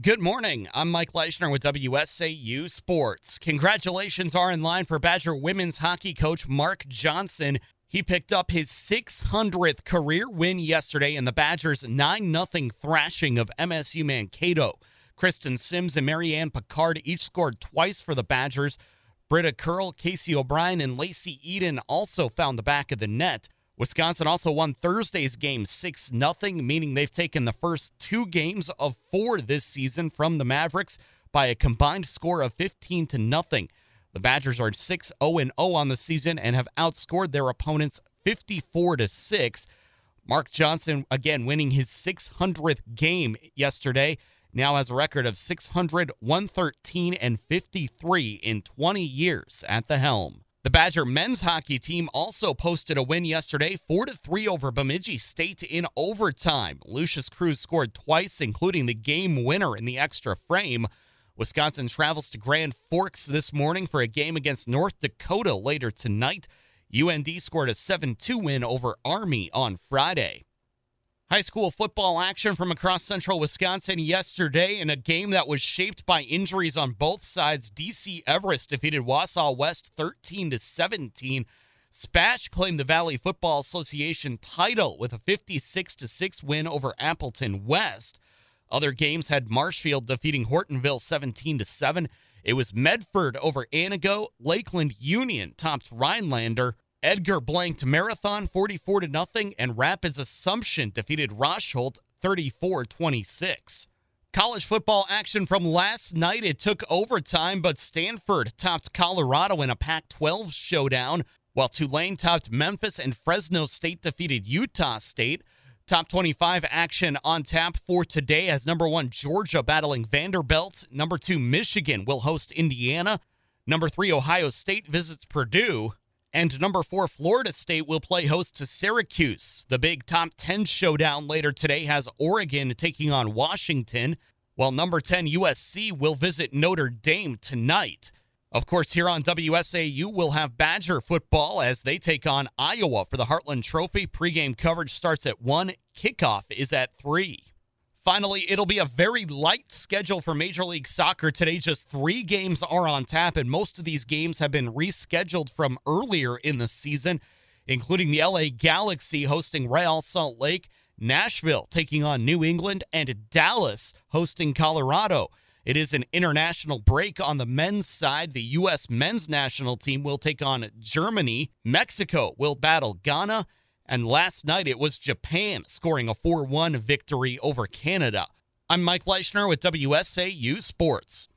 Good morning. I'm Mike Leischner with WSAU Sports. Congratulations are in line for Badger women's hockey coach Mark Johnson. He picked up his 600th career win yesterday in the Badgers' 9 0 thrashing of MSU Mankato. Kirsten Simms and Marianne Picard each scored twice for the Badgers. Britta Curl, Casey O'Brien, and Lacey Eden also found the back of the net. Wisconsin also won Thursday's game 6 0, meaning they've taken the first two games of four this season from the Mavericks by a combined score of 15 to nothing. The Badgers are 6 0 0 on the season and have outscored their opponents 54 to 6. Mark Johnson again winning his 600th game yesterday. Now has a record of 600, 113, and 53 in 20 years at the helm. The Badger men's hockey team also posted a win yesterday, 4 to 3 over Bemidji State in overtime. Lucius Cruz scored twice, including the game winner in the extra frame. Wisconsin travels to Grand Forks this morning for a game against North Dakota later tonight. UND scored a 7 2 win over Army on Friday. High school football action from across central Wisconsin yesterday in a game that was shaped by injuries on both sides. DC Everest defeated Wausau West 13 to 17. Spash claimed the Valley Football Association title with a 56 to 6 win over Appleton West. Other games had Marshfield defeating Hortonville 17 to 7. It was Medford over Antigo. Lakeland Union topped Rhinelander. Edgar blanked Marathon 44 to nothing, and Rapids Assumption defeated Rosholt 34-26. College football action from last night. It took overtime, but Stanford topped Colorado in a Pac 12 showdown, while Tulane topped Memphis and Fresno State defeated Utah State. Top 25 action on tap for today as number one, Georgia battling Vanderbilt. Number two, Michigan will host Indiana. Number three, Ohio State visits Purdue. And number four, Florida State will play host to Syracuse. The big top 10 showdown later today has Oregon taking on Washington, while number 10, USC, will visit Notre Dame tonight. Of course, here on WSAU, we'll have Badger football as they take on Iowa for the Heartland Trophy. Pre-game coverage starts at 1, kickoff is at 3. Finally, it'll be a very light schedule for Major League Soccer today. Just three games are on tap, and most of these games have been rescheduled from earlier in the season, including the LA Galaxy hosting Real Salt Lake, Nashville taking on New England, and Dallas hosting Colorado. It is an international break on the men's side. The U.S. men's national team will take on Germany. Mexico will battle Ghana. And last night it was Japan scoring a 4 1 victory over Canada. I'm Mike Leischner with WSAU Sports.